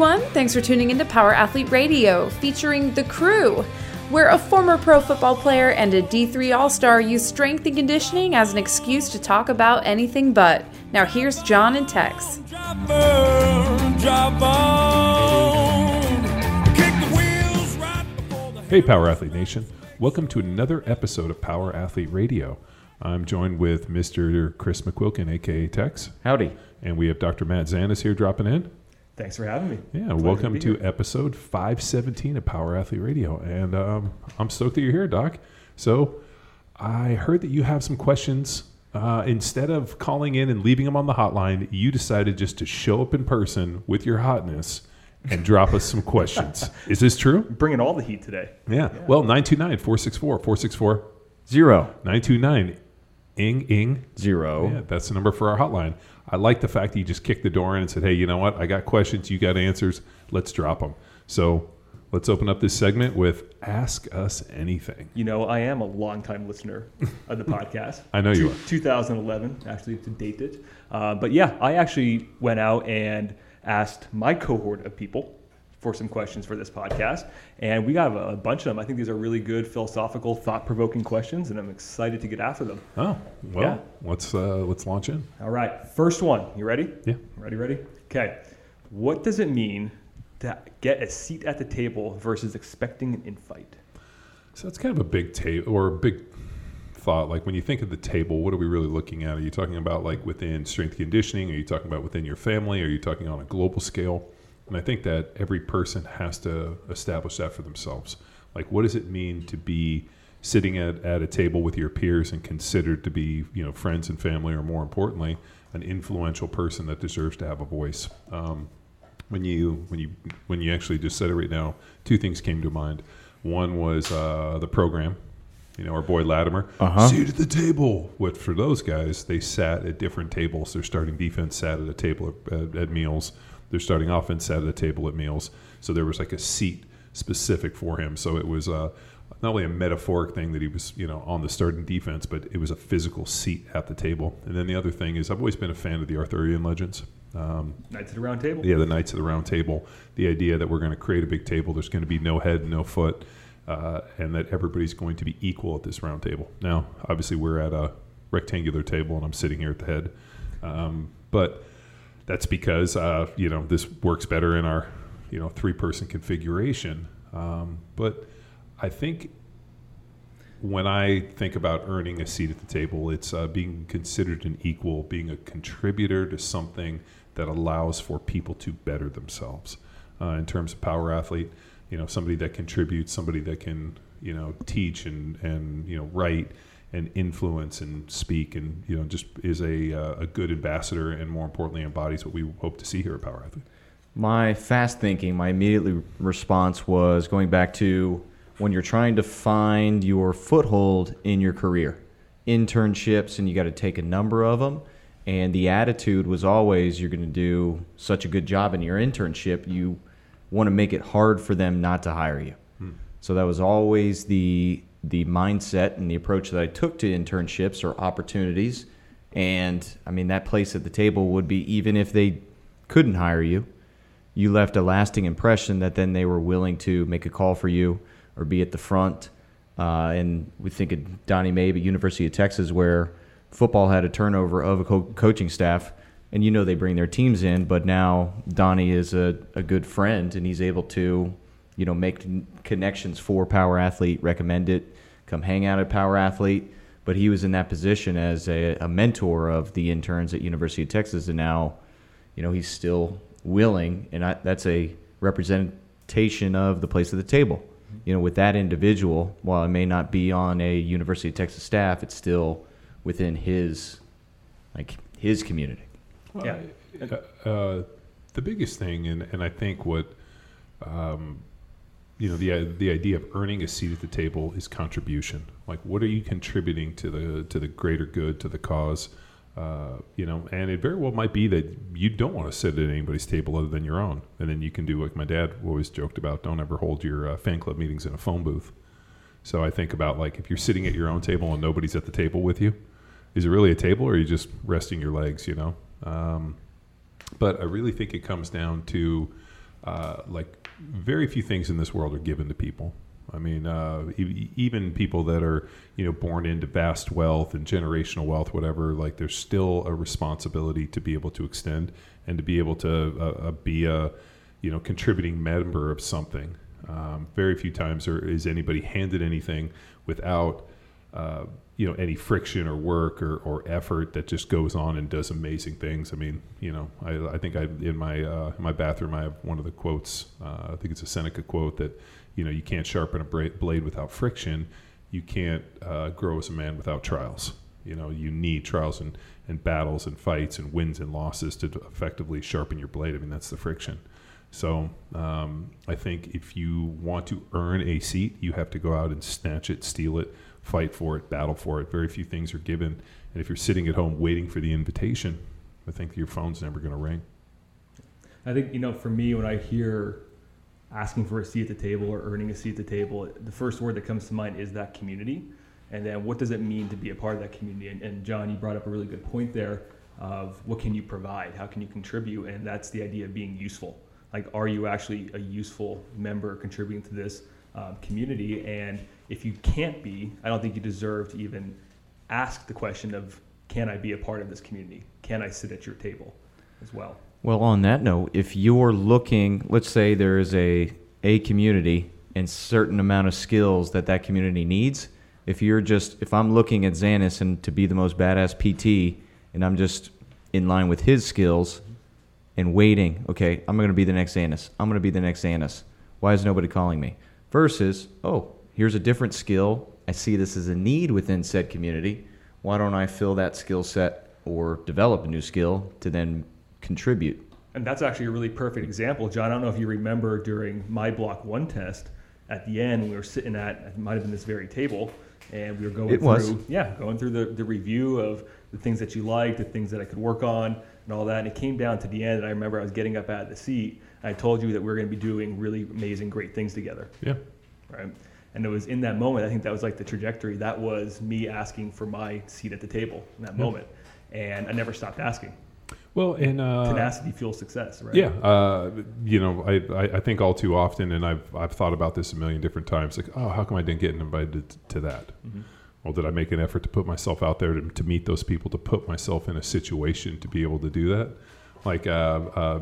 everyone. Thanks for tuning into Power Athlete Radio, featuring The Crew, where a former pro football player and a D3 All Star use strength and conditioning as an excuse to talk about anything but. Now, here's John and Tex. Hey, Power Athlete Nation. Welcome to another episode of Power Athlete Radio. I'm joined with Mr. Chris McQuilkin, aka Tex, Howdy. and we have Dr. Matt Zanis here dropping in. Thanks for having me. Yeah, Pleasure welcome be to, episode 517 of Power Athlete Radio. And um, I'm stoked that you're here, Doc. So I heard that you have some questions. Uh, instead of calling in and leaving them on the hotline, you decided just to show up in person with your hotness and drop us some questions. Is this true? Bringing all the heat today. Yeah. Well, 929 464 464 Zero. 929 Ing Ing. Zero. Yeah, that's the number for our hotline. I like the fact that you just kicked the door in and said, hey, you know what? I got questions. You got answers. Let's drop them. So let's open up this segment with Ask Us Anything. You know, I am a longtime listener of the podcast. I know you Two- 2011, actually, to date it. Uh, but yeah, I actually went out and asked my cohort of people for some questions for this podcast. And we got a, a bunch of them. I think these are really good, philosophical, thought provoking questions, and I'm excited to get after them. Oh, well, Yeah. let's, uh, let's launch in. All right, first one. You ready? Yeah. Ready, ready? Okay. What does it mean to get a seat at the table versus expecting an invite? So that's kind of a big table or a big thought. Like when you think of the table, what are we really looking at? Are you talking about like within strength conditioning? Are you talking about within your family? Are you talking on a global scale? And I think that every person has to establish that for themselves. Like, what does it mean to be sitting at, at a table with your peers and considered to be, you know, friends and family, or more importantly, an influential person that deserves to have a voice? Um, when you when you when you actually just said it right now, two things came to mind. One was uh, the program, you know, our boy Latimer, Uh-huh. seat at the table. What for those guys, they sat at different tables. Their starting defense sat at a table at, at meals. Their starting offense sat at a table at meals. So there was like a seat specific for him. So it was uh, not only a metaphoric thing that he was, you know, on the starting defense, but it was a physical seat at the table. And then the other thing is, I've always been a fan of the Arthurian legends. Um, Knights of the Round Table? yeah, the Knights of the Round Table. The idea that we're going to create a big table, there's going to be no head, no foot, uh, and that everybody's going to be equal at this round table. Now, obviously, we're at a rectangular table, and I'm sitting here at the head, um, but that's because uh, you know this works better in our you know three person configuration. Um, but I think when I think about earning a seat at the table, it's uh, being considered an equal, being a contributor to something that allows for people to better themselves. Uh, in terms of power athlete, you know, somebody that contributes, somebody that can, you know, teach and and you know write and influence and speak, and you know, just is a uh, a good ambassador, and more importantly, embodies what we hope to see here at Power Athlete. My fast thinking, my immediate response was going back to when you're trying to find your foothold in your career, internships, and you got to take a number of them. And the attitude was always you're going to do such a good job in your internship, you want to make it hard for them not to hire you. So that was always the the mindset and the approach that I took to internships or opportunities. And I mean that place at the table would be even if they couldn't hire you, you left a lasting impression that then they were willing to make a call for you or be at the front. Uh, and we think of Donnie Maib at University of Texas, where football had a turnover of a co- coaching staff, and you know they bring their teams in, but now Donnie is a, a good friend, and he's able to, you know, make connections for Power Athlete, recommend it, come hang out at Power Athlete. But he was in that position as a, a mentor of the interns at University of Texas, and now you know, he's still willing, and I, that's a representation of the place at the table. You know, with that individual, while it may not be on a University of Texas staff, it's still within his, like his community. Well, Yeah. I- uh, the biggest thing, and, and I think what, um, you know, the the idea of earning a seat at the table is contribution. Like, what are you contributing to the to the greater good, to the cause? Uh, you know, and it very well might be that you don't want to sit at anybody's table other than your own, and then you can do like my dad always joked about: don't ever hold your uh, fan club meetings in a phone booth. So I think about like if you're sitting at your own table and nobody's at the table with you, is it really a table or are you just resting your legs? You know. Um, but I really think it comes down to uh, like very few things in this world are given to people. I mean, uh, e- even people that are you know born into vast wealth and generational wealth, whatever. Like, there's still a responsibility to be able to extend and to be able to uh, uh, be a you know contributing member of something. Um, very few times are, is anybody handed anything without uh, you know any friction or work or, or effort that just goes on and does amazing things. I mean, you know, I, I think I in my uh, in my bathroom I have one of the quotes. Uh, I think it's a Seneca quote that you know you can't sharpen a blade without friction. You can't uh, grow as a man without trials. You know, you need trials and, and battles and fights and wins and losses to effectively sharpen your blade. I mean, that's the friction. So um, I think if you want to earn a seat, you have to go out and snatch it, steal it, fight for it, battle for it. Very few things are given. And if you're sitting at home waiting for the invitation, I think your phone's never going to ring. I think, you know, for me, when I hear asking for a seat at the table or earning a seat at the table, the first word that comes to mind is that community. And then what does it mean to be a part of that community? And, and John, you brought up a really good point there of what can you provide? How can you contribute? And that's the idea of being useful. Like, are you actually a useful member contributing to this um, community? And if you can't be, I don't think you deserve to even ask the question of, can I be a part of this community? Can I sit at your table as well? Well, on that note, if you're looking, let's say there is a a community and certain amount of skills that that community needs. If you're just, if I'm looking at Zanis and to be the most badass PT, and I'm just in line with his skills and waiting, okay, I'm going to be the next Zanis. I'm going to be the next Zanis. Why is nobody calling me? Versus, oh, here's a different skill. I see this as a need within said community. Why don't I fill that skill set or develop a new skill to then contribute? And that's actually a really perfect example, John. I don't know if you remember during my block one test, at the end we were sitting at it might have been this very table, and we were going It through was. yeah going through the, the review of the things that you liked, the things that I could work on, and all that. And it came down to the end, and I remember I was getting up out of the seat. And I told you that we were going to be doing really amazing, great things together, Yeah. right? And it was in that moment. I think that was like the trajectory. That was me asking for my seat at the table in that Yeah. moment, and I never stopped asking. Well, and uh, Tenacity fuels success, right? Yeah, uh, you know, I, I, I think all too often, and I've I've thought about this a million different times. Like, oh, how come I didn't get invited to, to that? Mhm. Well, did I make an effort to put myself out there to, to meet those people, to put myself in a situation to be able to do that? Like uh, uh,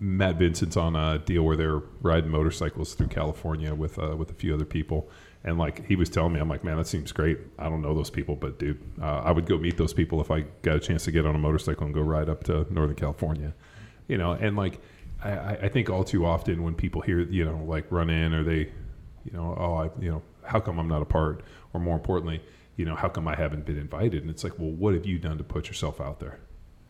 Matt Vincent's on a deal where they're riding motorcycles through California with uh, with a few other people, and like he was telling me, I'm like, man, that seems great. I don't know those people, but dude, uh, I would go meet those people if I got a chance to get on a motorcycle and go ride up to Northern California, you know. And like, I, I think all too often when people hear, you know, like run in or they, you know, oh, I, you know, how come I'm not a part, or more importantly, you know, how come I haven't been invited? And it's like, well, what have you done to put yourself out there?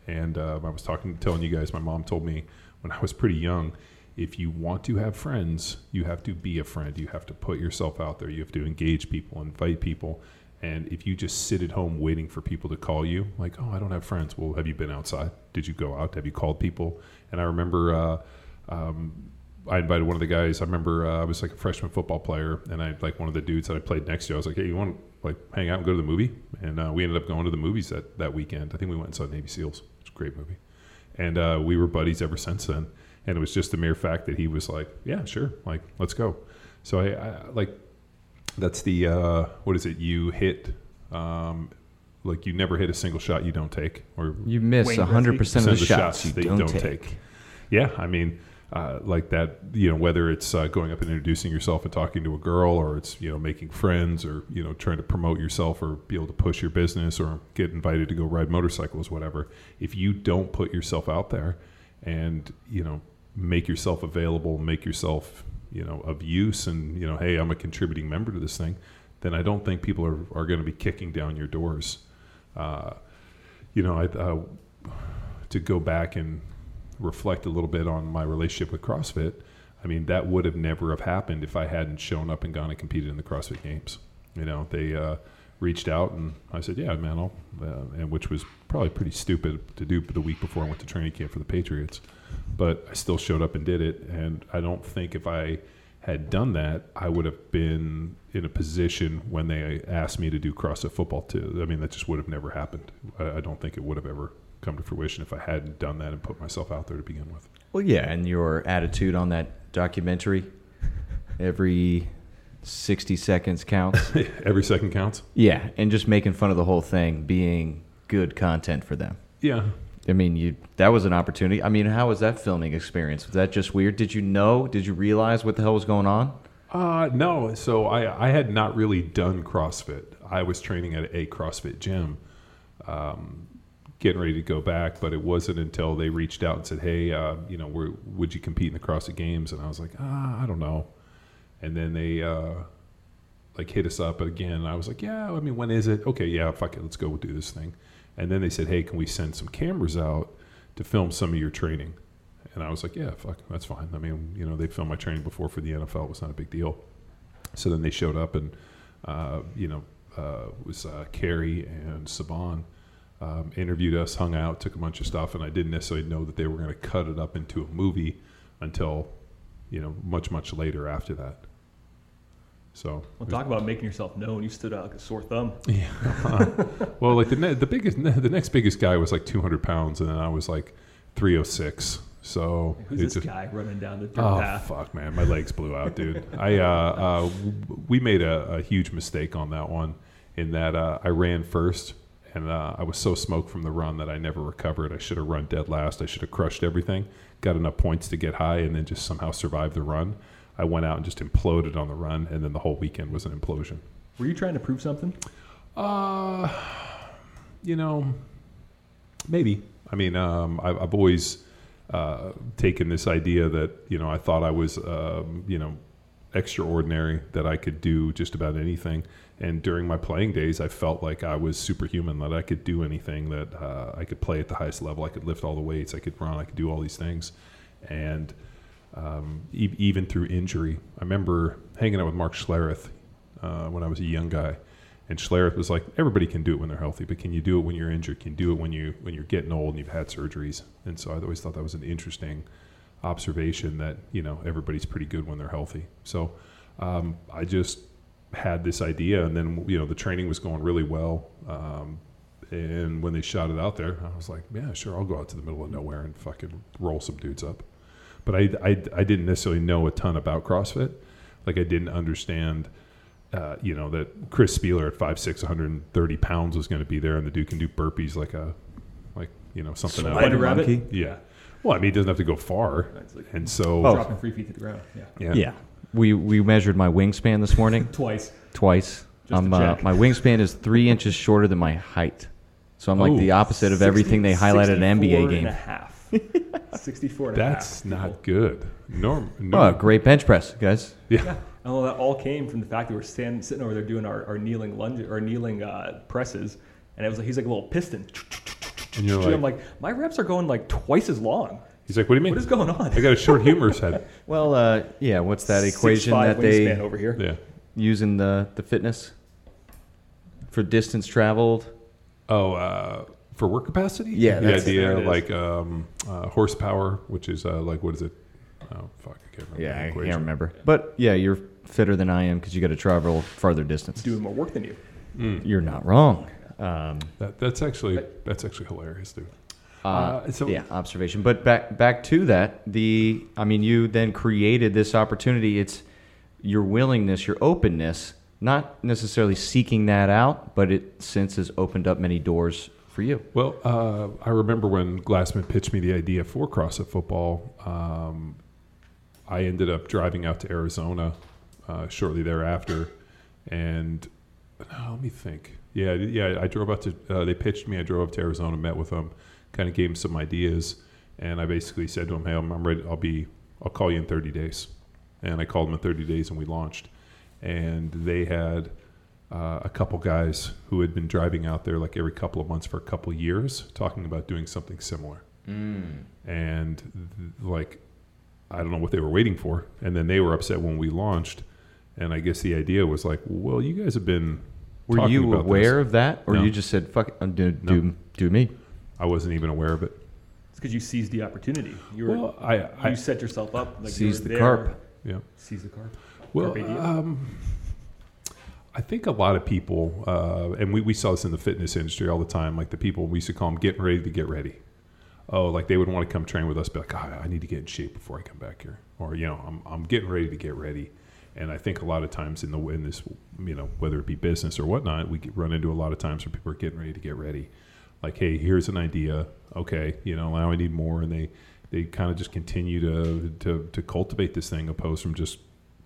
And uh, I was talking, telling you guys, my mom told me when I was pretty young, if you want to have friends, you have to be a friend. You have to put yourself out there. You have to engage people, invite people. And if you just sit at home waiting for people to call you, like, oh, I don't have friends. Well, have you been outside? Did you go out? Have you called people? And I remember uh, um, I invited one of the guys. I remember uh, I was like a freshman football player, and I like one of the dudes that I played next to. I was like, "Hey, you want to like hang out and go to the movie?" And uh, we ended up going to the movies that that weekend. I think we went and saw Navy SEALs. It's a great movie, and uh, we were buddies ever since then. And it was just the mere fact that he was like, "Yeah, sure, like let's go." So I, I like that's the uh, what is it? You hit. Um, like you never hit a single shot you don't take, or You miss Wayne 100% of the of the shots, shots you they don't, don't take. take. Yeah, I mean, uh, like that. You know, whether it's uh, going up and introducing yourself and talking to a girl, or it's you know making friends, or you know trying to promote yourself, or be able to push your business, or get invited to go ride motorcycles, whatever. If you don't put yourself out there, and you know make yourself available, make yourself you know of use, and you know, hey, I'm a contributing member to this thing, then I don't think people are are going to be kicking down your doors. Uh, you know, I. Uh, to go back and reflect a little bit on my relationship with CrossFit, I mean, that would have never have happened if I hadn't shown up and gone and competed in the CrossFit Games. You know, they uh, reached out and I said, "Yeah, man," I'll, uh, and which was probably pretty stupid to do the week before I went to training camp for the Patriots, but I still showed up and did it. And I don't think if I had done that, I would have been in a position when they asked me to do CrossFit football too. I mean, that just would have never happened. I, I don't think it would have ever come to fruition if I hadn't done that and put myself out there to begin with. Well, yeah, and your attitude on that documentary, every 60 seconds counts. Every second counts. yeah, and just making fun of the whole thing being good content for them. Yeah. I mean, you that was an opportunity. I mean, how was that filming experience? Was that just weird? Did you know? Did you realize what the hell was going on? Uh, no. So I, I had not really done CrossFit. I was training at a CrossFit gym, um, getting ready to go back. But it wasn't until they reached out and said, "Hey, uh, you know, would you compete in the CrossFit Games?" And I was like, ah, I don't know. And then they uh, like hit us up again. I was like, Yeah. I mean, when is it? Okay, yeah, fuck it, let's go do this thing. And then they said, Hey, can we send some cameras out to film some of your training? And I was like, Yeah, fuck, that's fine. I mean, you know, they filmed my training before for the NFL. It was not a big deal. So then they showed up, and uh, you know, uh, it was uh, Carrie and Saban um, interviewed us, hung out, took a bunch of stuff, and I didn't necessarily know that they were going to cut it up into a movie until you know much much later after that. So Well, talk about making yourself known. You stood out like a sore thumb. Yeah. well, like the ne- the biggest the next biggest guy was like 200 pounds, and then I was like 306. So Who's this just- guy running down the dirt Oh path? fuck, man, my legs blew out, dude. I uh, uh, w- we made a, a huge mistake on that one, in that uh, I ran first, and uh, I was so smoked from the run that I never recovered. I should have run dead last. I should have crushed everything, got enough points to get high, and then just somehow survived the run. I went out and just imploded on the run, and then the whole weekend was an implosion. Were you trying to prove something? Uh, you know, maybe. I mean, um, I've, I've always uh, taken this idea that you know I thought I was um, you know extraordinary that I could do just about anything. And during my playing days, I felt like I was superhuman, that I could do anything, that uh, I could play at the highest level, I could lift all the weights, I could run, I could do all these things. And um, e- even through injury, I remember hanging out with Mark Schlereth uh, when I was a young guy, and Schlereth was like, "Everybody can do it when they're healthy, but can you do it when you're injured? Can you do it when you when you're getting old and you've had surgeries?" And so I always thought that was an interesting observation that you know everybody's pretty good when they're healthy. So um, I just had this idea, and then you know the training was going really well. Um, and when they shot it out there, I was like, "Yeah, sure, I'll go out to the middle of nowhere and fucking roll some dudes up." But I, I, I didn't necessarily know a ton about CrossFit. Like I didn't understand, uh, you know, that Chris Spealler at 5'6", 130 pounds was going to be there, and the dude can do burpees like a, like you know something else. Spider rabbit? Yeah. Well, I mean, he doesn't have to go far, like and so Oh. dropping three feet to the ground. Yeah. yeah. Yeah. We we measured my wingspan this morning Twice. twice. Just I'm, to uh, check. my wingspan is three inches shorter than my height. So I'm like Oh. the opposite of everything they highlighted in an 64 NBA and game. a half. 64 and a half. That's not good. Norm, Oh, norm great bench press, guys. yeah. And all that all came from the fact that we're standing, sitting over there doing our, our kneeling lunge or kneeling uh, presses, and it was like he's like a little piston. And you're I'm like, like, my reps are going like twice as long. He's like, what do you mean? What is going on? I got a short humorous head. Well, uh, yeah. What's that equation 6'5" that they wingspan over here. Yeah. use in the the fitness for distance traveled? Oh, uh, for work capacity? Yeah, the that's- there idea it is. like um, uh, horsepower, which is uh, like what is it? Oh fuck, I can't remember. Yeah, the I equation. can't remember. But yeah, you're fitter than I am because you got to travel farther distance. Doing more work than you. Mm. You're not wrong. Um, That, that's actually that's actually hilarious, dude. Uh, Uh, so- yeah, observation. But back back to that. The I mean, you then created this opportunity. It's your willingness, your openness, not necessarily seeking that out, but it since has opened up many doors for you. Well, uh, I remember when Glassman pitched me the idea for CrossFit football. Um, I ended up driving out to Arizona uh, shortly thereafter, and no, let me think. Yeah, yeah, I drove out to. Uh, they pitched me. I drove up to Arizona, met with them, kind of gave him some ideas, and I basically said to him, "Hey, I'm, I'm ready. I'll be. I'll call you in 30 days." And I called him in 30 days, and we launched. And they had uh, a couple guys who had been driving out there like every couple of months for a couple of years, talking about doing something similar. And th- like, I don't know what they were waiting for. And then they were upset when we launched. And I guess the idea was like, well, you guys have been. Were you aware This. of that, or No. you just said "fuck, uh, do, No. do do me"? I wasn't even aware of it. It's because you seized the opportunity. You were Well, I, you I set yourself up. Like you Seize the there. carp. yeah. Seize the carp. Well, um, I think a lot of people, uh, and we, we saw this in the fitness industry all the time, like the people we used to call them getting ready to get ready. oh, like they would want to come train with us, be like, oh, I need to get in shape before I come back here, or you know, I'm I'm getting ready to get ready. And I think a lot of times in the in this, you know, whether it be business or whatnot, we run into a lot of times where people are getting ready to get ready. Like, hey, here's an idea. Okay, you know, now I need more, and they they kind of just continue to, to to cultivate this thing, opposed from just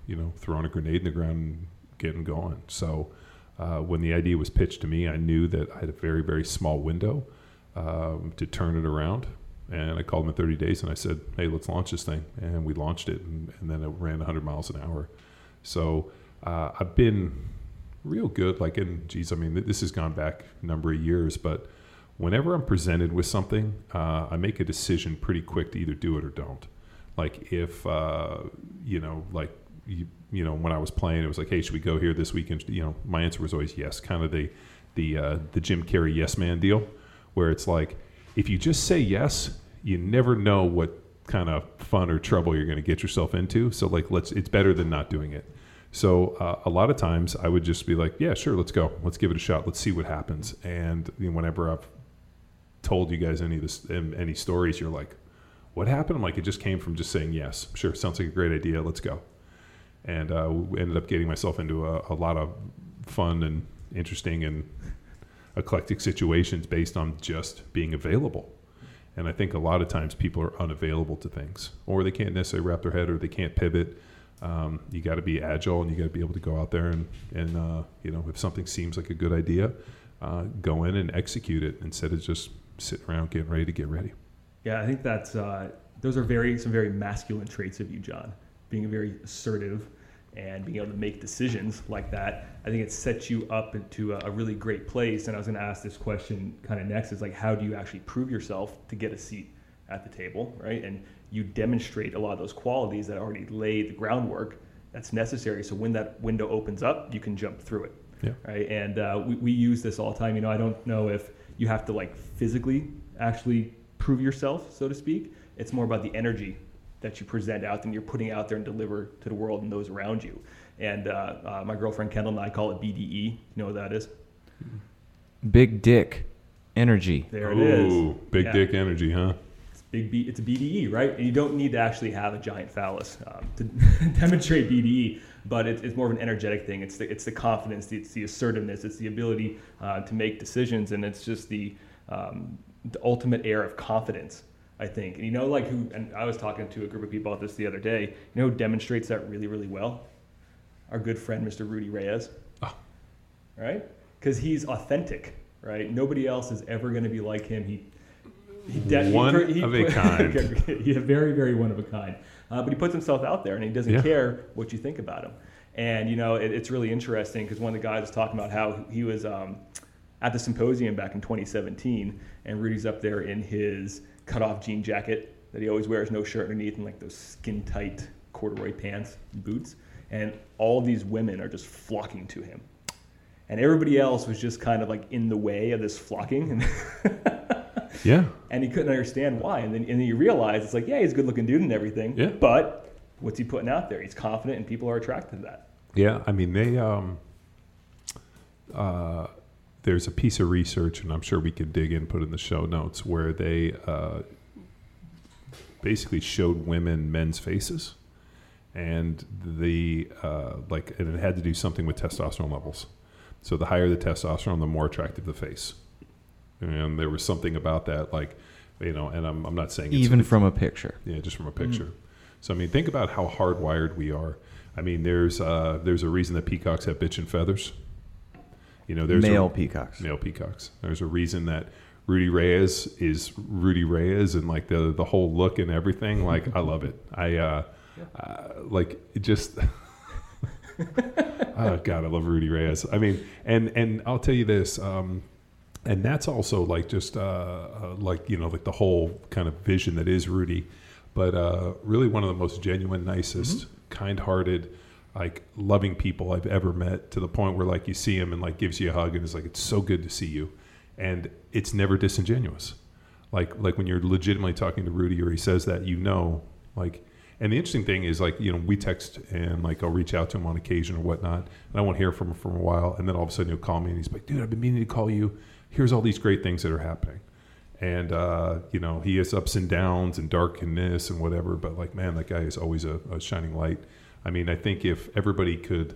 you know throwing a grenade in the ground and getting going. So uh, when the idea was pitched to me, I knew that I had a very very small window um, to turn it around. And I called them in 30 days and I said, hey, let's launch this thing. And we launched it, and, and then it ran 100 miles an hour. So uh, I've been real good. Like, in geez, I mean, this has gone back a number of years, but whenever I'm presented with something, uh, I make a decision pretty quick to either do it or don't. Like, if, uh, you know, like, you, you know, when I was playing, it was like, hey, should we go here this weekend? You know, my answer was always yes, kind of the, the, uh, the Jim Carrey yes man deal, where it's like, if you just say yes, you never know what kind of fun or trouble you're going to get yourself into. So like, let's. It's better than not doing it. So uh, a lot of times I would just be like, yeah, sure, let's go, let's give it a shot, let's see what happens. And you know, whenever I've told you guys any of this, any stories, you're like, what happened? I'm like, it just came from just saying yes, sure, sounds like a great idea, let's go. And uh, ended up getting myself into a, a lot of fun and interesting and eclectic situations based on just being available. And I think a lot of times people are unavailable to things, or they can't necessarily wrap their head, or they can't pivot. Um, you got to be agile, and you got to be able to go out there and, and uh, you know, if something seems like a good idea, uh, go in and execute it instead of just sitting around getting ready to get ready. Yeah, I think that's uh, those are very some very masculine traits of you, John. Being very assertive, and being able to make decisions like that, I think it sets you up into a, really great place. And I was going to ask this question kind of next: is like, how do you actually prove yourself to get a seat at the table, right? And you demonstrate a lot of those qualities that already lay the groundwork that's necessary. So when that window opens up, you can jump through it, yeah. right? And uh, we, we use this all the time. You know, I don't know if you have to like physically actually prove yourself, so to speak. It's more about the energy that you present out and you're putting out there and deliver to the world and those around you. And uh, uh, my girlfriend Kendall and I call it BDE. You know what that is? Big dick energy. There it is. Ooh, big Yeah. dick energy, huh? It's big. B, it's a BDE, right? And you don't need to actually have a giant phallus um, to demonstrate BDE, but it's, it's more of an energetic thing. It's the, it's the confidence, it's the assertiveness, it's the ability uh, to make decisions, and it's just the um, the ultimate air of confidence. I think, and you know, like who? And I was talking to a group of people about this the other day. You know, who demonstrates that really, really well. Our good friend, Mr. Rudy Reyes. Ah. Right? Because he's authentic. Right? Nobody else is ever going to be like him. He he de- he One pr- he of a kind. yeah, very, very one of a kind. Uh, but he puts himself out there, and he doesn't Yeah. care what you think about him. And you know, it, it's really interesting because one of the guys was talking about how he was um, at the symposium back in 2017, and Rudy's up there in his cut-off jean jacket that he always wears, no shirt underneath, and like those skin-tight corduroy pants and boots. And all these women are just flocking to him, and everybody else was just kind of like in the way of this flocking. And Yeah. and he couldn't understand why. And then, and then you realize it's like, yeah, he's a good looking dude and everything. Yeah. But what's he putting out there? He's confident, and people are attracted to that. Yeah, I mean they. Um, uh, there's a piece of research, and I'm sure we can dig in, put in the show notes, where they uh, basically showed women men's faces, and the uh, like, and it had to do something with testosterone levels. So the higher the testosterone, the more attractive the face, and there was something about that, like, you know, and I'm, I'm not saying it's, Even from a picture. yeah, just from a picture. So I mean, think about how hardwired we are. I mean, there's uh, there's a reason that peacocks have bitchin' feathers. You know, there's Male a, peacocks. male peacocks. There's a reason that Rudy Reyes is Rudy Reyes, and like the the whole look and everything. Like I love it. I uh, uh, like it just. oh God, I love Rudy Reyes. I mean, and and I'll tell you this. Um, and that's also like just uh, uh, like you know like the whole kind of vision that is Rudy, but uh, really one of the most genuine, nicest, kind-hearted, like loving people I've ever met. To the point where like you see him and like gives you a hug and is like it's so good to see you, and it's never disingenuous. Like like when you're legitimately talking to Rudy or he says that you know like. And the interesting thing is, like, you know, we text and like I'll reach out to him on occasion or whatnot, and I won't hear from him for a while, and then all of a sudden he'll call me and he's like, "Dude, I've been meaning to call you. Here's all these great things that are happening," and uh, you know he has ups and downs and darkness and whatever. But like, man, that guy is always a, a shining light. I mean, I think if everybody could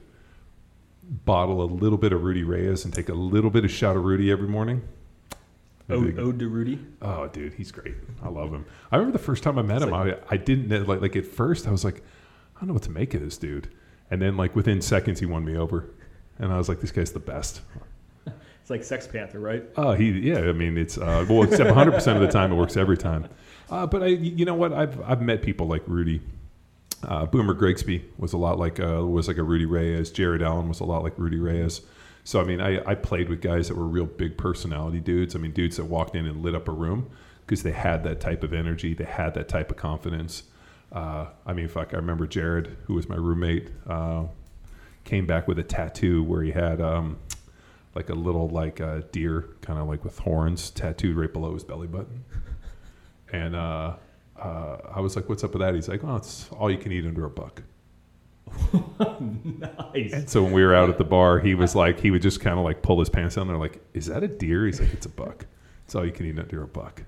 bottle a little bit of Rudy Reyes and take a little bit of shot of Rudy every morning. Ode, Ode to Rudy. Oh, dude, he's great. I love him. I remember the first time I met him, I, I didn't like like at first I was like, I don't know what to make of this dude, and then like within seconds he won me over, and I was like, this guy's the best. It's like Sex Panther, right? Oh, he yeah. I mean, it's uh, well, except 100 percent of the time it works every time. Uh, but I, you know what? I've I've met people like Rudy. Uh, Boomer Grigsby was a lot like uh, was like a Rudy Reyes. Jared Allen was a lot like Rudy Reyes. So I mean, I, I played with guys that were real big personality dudes. I mean, dudes that walked in and lit up a room because they had that type of energy. They had that type of confidence. Uh, I mean, fuck, I remember Jared, who was my roommate, uh, came back with a tattoo where he had um, like a little like uh, deer, kind of like with horns, tattooed right below his belly button. And uh, uh, I was like, "What's up with that?" He's like, "Oh, it's all you can eat under a buck." Nice. And so when we were out at the bar, he was like, he would just kind of like pull his pants down. They're like, "Is that a deer?" He's like, "It's a buck. It's all you can eat under a buck."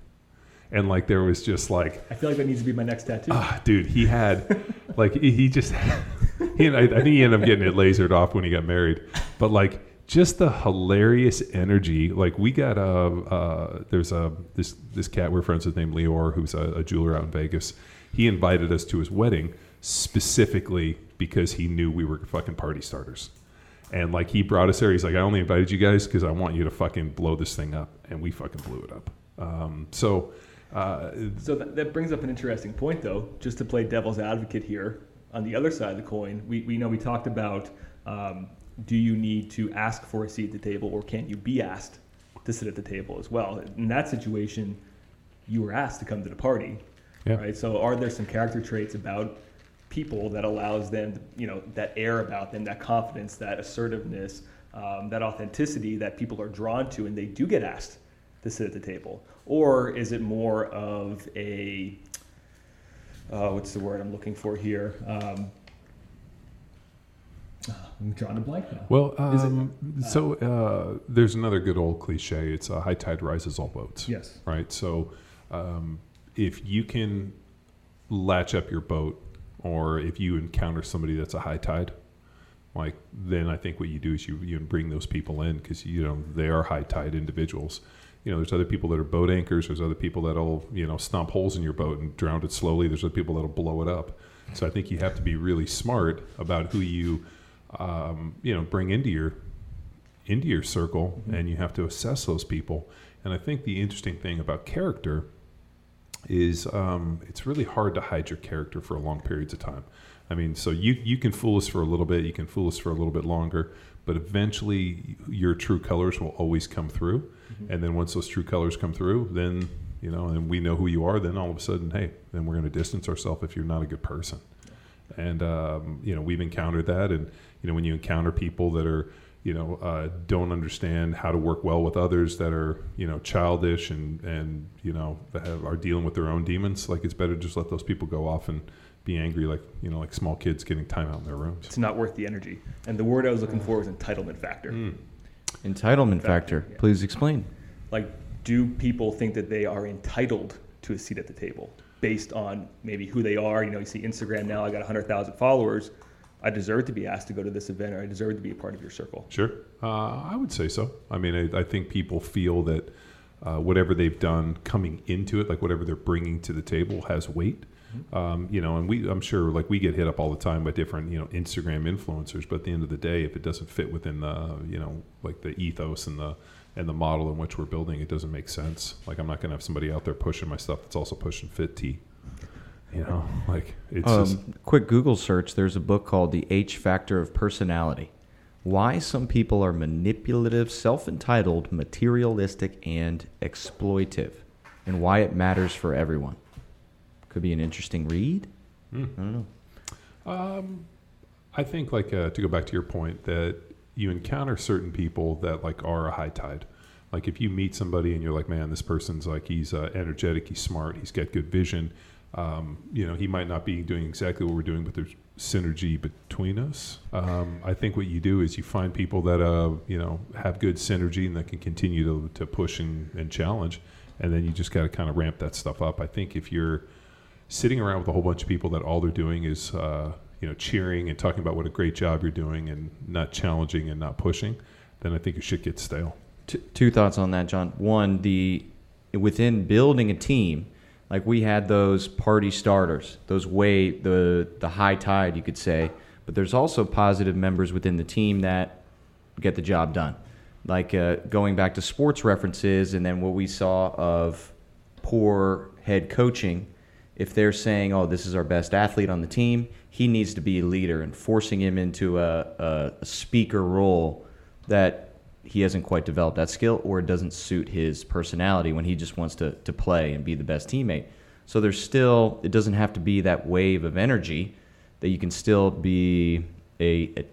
And like there was just like I feel like that needs to be my next tattoo. Ah, dude, he had like he just he I, I think he ended up getting it lasered off when he got married, but like just the hilarious energy. Like we got a uh, there's a this this cat we're friends with named Leor who's a, a jeweler out in Vegas. He invited us to his wedding specifically because he knew we were fucking party starters. And like he brought us there, he's like, I only invited you guys because I want you to fucking blow this thing up, and we fucking blew it up. Um, so uh, So that, that brings up an interesting point, though. Just to play devil's advocate here, on the other side of the coin, we, we know we talked about um, do you need to ask for a seat at the table, or can't you be asked to sit at the table as well? In that situation, you were asked to come to the party, Yeah. right? So, are there some character traits about people that allows them, you know, that air about them, that confidence, that assertiveness, um, that authenticity that people are drawn to, and they do get asked to sit at the table? Or is it more of a, uh, what's the word I'm looking for here? Um, I'm drawing a blank now. Well, Is it- um, so uh, there's another good old cliche. It's a high tide rises all boats. Yes. Right. So um, if you can latch up your boat, or if you encounter somebody that's a high tide, like then I think what you do is you you bring those people in because you know they are high tide individuals. You know, there's other people that are boat anchors. There's other people that'll you know stomp holes in your boat and drown it slowly. There's other people that'll blow it up. So I think you have to be really smart about who you um, you know bring into your into your circle, and you have to assess those people. And I think the interesting thing about character is um, it's really hard to hide your character for long periods of time. I mean, so you you can fool us for a little bit, you can fool us for a little bit longer, but eventually your true colors will always come through. And then once those true colors come through, then you know, and we know who you are. Then all of a sudden, hey, then we're going to distance ourselves if you're not a good person. And um, you know, we've encountered that. And you know, when you encounter people that are you know uh, don't understand how to work well with others, that are you know childish and and you know have, are dealing with their own demons, like it's better just let those people go off and be angry, like you know, like small kids getting time out in their rooms. It's not worth the energy. And the word I was looking for was entitlement factor. Hmm. Entitlement factor. yeah. Please explain. Like, do people think that they are entitled to a seat at the table based on maybe who they are? You know, you see Instagram now, I got 100,000 followers. I deserve to be asked to go to this event or I deserve to be a part of your circle. Sure, uh, I would say so. I mean, I, I think people feel that uh, whatever they've done coming into it, like whatever they're bringing to the table, has weight. Um, you know, and we, I'm sure, like we get hit up all the time by different, you know, Instagram influencers. But at the end of the day, if it doesn't fit within the, you know, like the ethos and the and the model in which we're building, it doesn't make sense. Like I'm not going to have somebody out there pushing my stuff that's also pushing fit tea. You know, like it's just Um, quick Google search. There's a book called The H Factor of Personality. Why some people are manipulative, self entitled, materialistic, and exploitive, and why it matters for everyone. Could be an interesting read. Hmm. I don't know. Um, I think like uh, to go back to your point that you encounter certain people that like are a high tide. Like if you meet somebody and you're like, man, this person's like he's uh, energetic, he's smart, he's got good vision. Um, you know, he might not be doing exactly what we're doing, but there's synergy between us. Um, I think what you do is you find people that uh, you know have good synergy and that can continue to, to push and, and challenge. and then you just got to kind of ramp that stuff up. I think if you're sitting around with a whole bunch of people that all they're doing is uh, you know cheering and talking about what a great job you're doing and not challenging and not pushing, then I think your shit gets stale. Two, two thoughts on that, John. One, the within building a team, like we had those party starters, those way the the high tide, you could say. But there's also positive members within the team that get the job done. Like uh, going back to sports references, and then what we saw of poor head coaching. If they're saying, "Oh, this is our best athlete on the team," he needs to be a leader, and forcing him into a, a, speaker role that he hasn't quite developed that skill or it doesn't suit his personality when he just wants to, to play and be the best teammate. So there's still, it doesn't have to be that wave of energy, that you can still be a, a,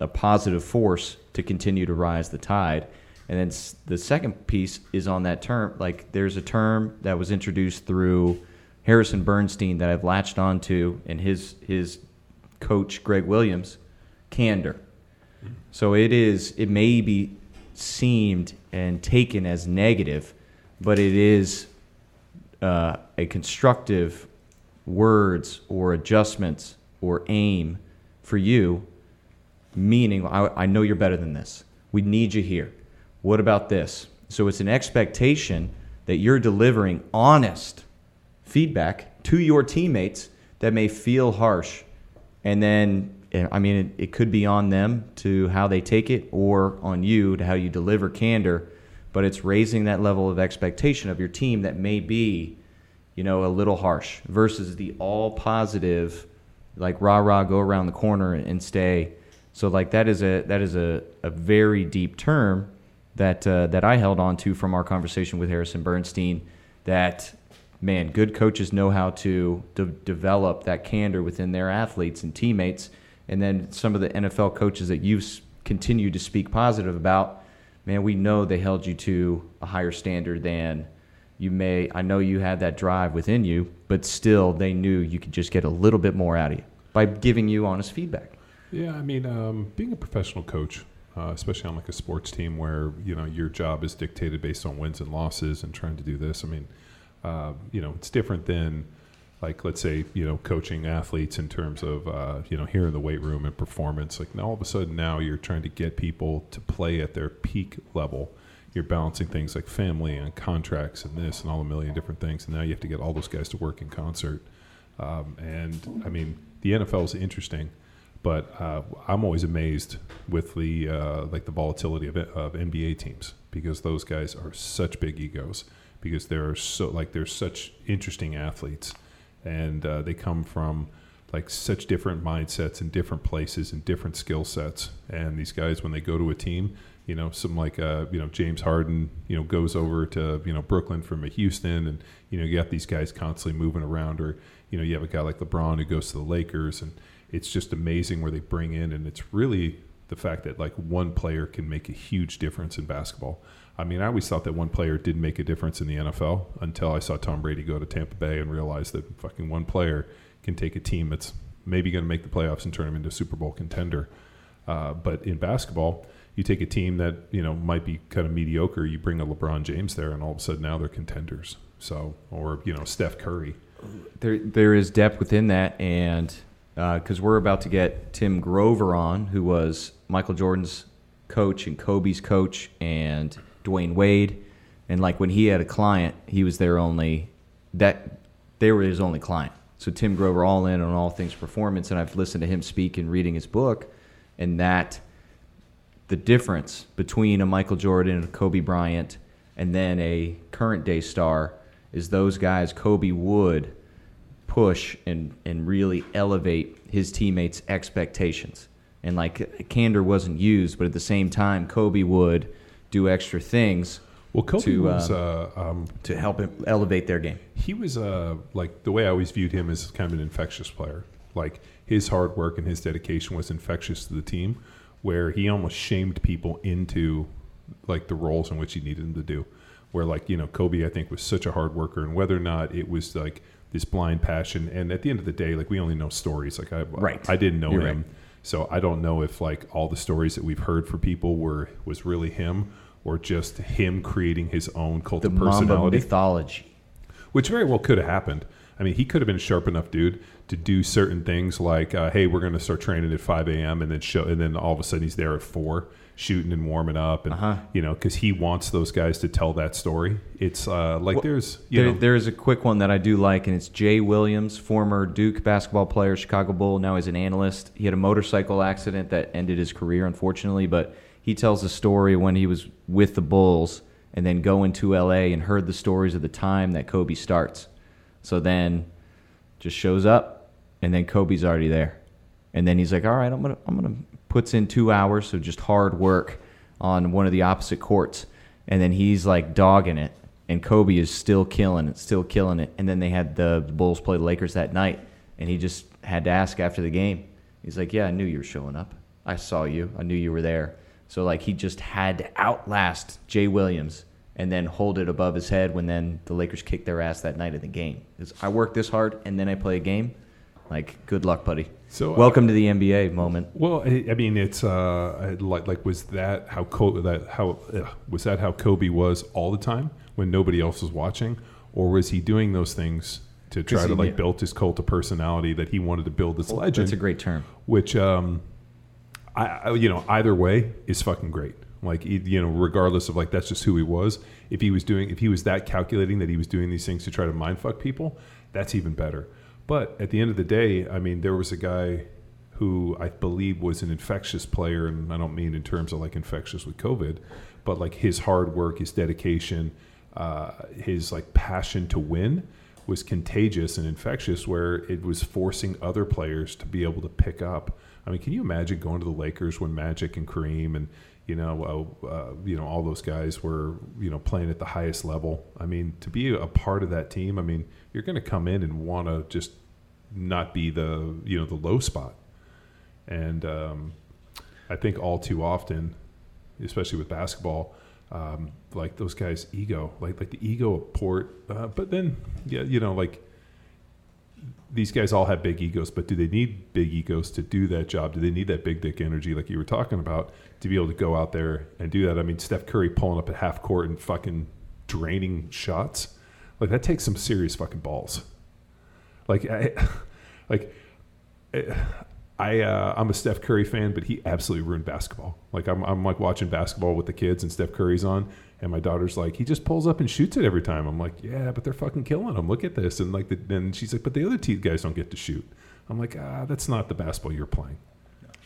a positive force to continue to rise the tide. And then the second piece is on that term. Like there's a term that was introduced through Harrison Bernstein that I've latched onto, and his his coach Greg Williams, candor. So it is. It may be seemed and taken as negative, but it is uh, a constructive words or adjustments or aim for you. Meaning, I, I know you're better than this. We need you here. What about this? So it's an expectation that you're delivering honest feedback to your teammates that may feel harsh, and then I mean, it, it, could be on them to how they take it or on you to how you deliver candor, but it's raising that level of expectation of your team that may be, you know, a little harsh versus the all positive, like rah rah, go around the corner and stay. So like that is a that is a, a very deep term that uh, that I held on to from our conversation with Harrison Bernstein. That man, good coaches know how to de- develop that candor within their athletes and teammates and then some of the NFL coaches that you've continued to speak positive about, man, we know they held you to a higher standard than you may. I know you had that drive within you, but still they knew you could just get a little bit more out of you by giving you honest feedback. Yeah, I mean, um, being a professional coach, uh, especially on like a sports team where you know your job is dictated based on wins and losses and trying to do this. I mean, uh, you know, it's different than like let's say you know coaching athletes in terms of uh, you know here in the weight room and performance like now all of a sudden now you're trying to get people to play at their peak level. You're balancing things like family and contracts and this and all a million different things and now you have to get all those guys to work in concert. Um, and i mean the nfl is interesting but uh, i'm always amazed with the uh, like the volatility of, of nba teams because those guys are such big egos because they're so like they're such interesting athletes and uh, they come from like such different mindsets and different places and different skill sets. And these guys, when they go to a team, you know, some like uh, you know James Harden, you know, goes over to you know Brooklyn from Houston, and you know you got these guys constantly moving around, or you know you have a guy like LeBron who goes to the Lakers, and it's just amazing where they bring in, and it's really the fact that like one player can make a huge difference in basketball. I mean, I always thought that one player did make a difference in the NFL until I saw Tom Brady go to Tampa Bay and realized that fucking one player can take a team that's maybe going to make the playoffs and turn them into a Super Bowl contender. Uh, but in basketball, you take a team that you know might be kind of mediocre, you bring a LeBron James there, and all of a sudden now they're contenders. So, or you know, Steph Curry. There, there is depth within that, and because uh, we're about to get Tim Grover on, who was Michael Jordan's coach and Kobe's coach, and Dwyane Wade, and like when he had a client, he was their only that they were his only client. So Tim Grover all in on all things performance, and I've listened to him speak and reading his book, and that the difference between a Michael Jordan and a Kobe Bryant and then a current day star is those guys Kobe would push and, and really elevate his teammates' expectations. And like candor wasn't used, but at the same time, Kobe would do extra things. Well, Kobe to, was uh, uh, um, to help him elevate their game. He was uh, like the way I always viewed him as kind of an infectious player. Like his hard work and his dedication was infectious to the team, where he almost shamed people into like the roles in which he needed them to do. Where like you know Kobe, I think was such a hard worker, and whether or not it was like this blind passion, and at the end of the day, like we only know stories. Like I, right. I didn't know You're him. Right. So I don't know if like all the stories that we've heard for people were was really him or just him creating his own cult The of Mamba mythology. which very well could have happened. I mean, he could have been a sharp enough dude to do certain things like, uh, "Hey, we're going to start training at 5 a.m." and then show, and then all of a sudden he's there at four, shooting and warming up, and Uh-huh. you know, because he wants those guys to tell that story. It's uh, like Well, there's, you There, know, there is a quick one that I do like, and it's Jay Williams, former Duke basketball player, Chicago Bull. Now he's an analyst. He had a motorcycle accident that ended his career, unfortunately. But he tells the story when he was with the Bulls and then going to LA and heard the stories of the time that Kobe starts. So then just shows up, and then Kobe's already there. And then he's like, "All right, I'm gonna, I'm gonna." Puts in two hours of just hard work on one of the opposite courts, and then he's like dogging it, and Kobe is still killing it, still killing it. And then they had the Bulls play the Lakers that night, and he just had to ask after the game. He's like, "Yeah, I knew you were showing up. I saw you. I knew you were there." So like he just had to outlast Jay Williams and then hold it above his head when then the Lakers kicked their ass that night in the game. 'Cause I work this hard and then I play a game. Like, good luck, buddy. So, uh, welcome to the NBA moment. Well, I, I mean, it's uh, like like was that how Kobe that how uh, was that how Kobe was all the time when nobody else was watching, or was he doing those things to try to like build his cult of personality that he wanted to build this legend? That's a great term. which um, I, I you know either way is fucking great. Like you know, regardless of like that's just who he was. If he was doing, if he was that calculating that he was doing these things to try to mind fuck people, that's even better. But at the end of the day, I mean, there was a guy who I believe was an infectious player, and I don't mean in terms of like infectious with COVID, but like his hard work, his dedication, uh, his like passion to win was contagious and infectious, where it was forcing other players to be able to pick up. I mean, can you imagine going to the Lakers when Magic and Kareem and you know, uh, uh, you know, all those guys were you know playing at the highest level. I mean, to be a part of that team, I mean, you're going to come in and want to just not be the you know the low spot, and um, I think all too often, especially with basketball, um, like those guys' ego, like like the ego of Port, uh, but then yeah, you know, like these guys all have big egos, but do they need big egos to do that job? Do they need that big dick energy, like you were talking about, to be able to go out there and do that? I mean, Steph Curry pulling up at half court and fucking draining shots, like that takes some serious fucking balls. Like, I, like, I, uh, I'm a Steph Curry fan, but he absolutely ruined basketball. Like, I'm, I'm like watching basketball with the kids, and Steph Curry's on, and my daughter's like, he just pulls up and shoots it every time. I'm like, yeah, but they're fucking killing him. Look at this. And like, the, then she's like, but the other te- guys don't get to shoot. I'm like, ah, that's not the basketball you're playing.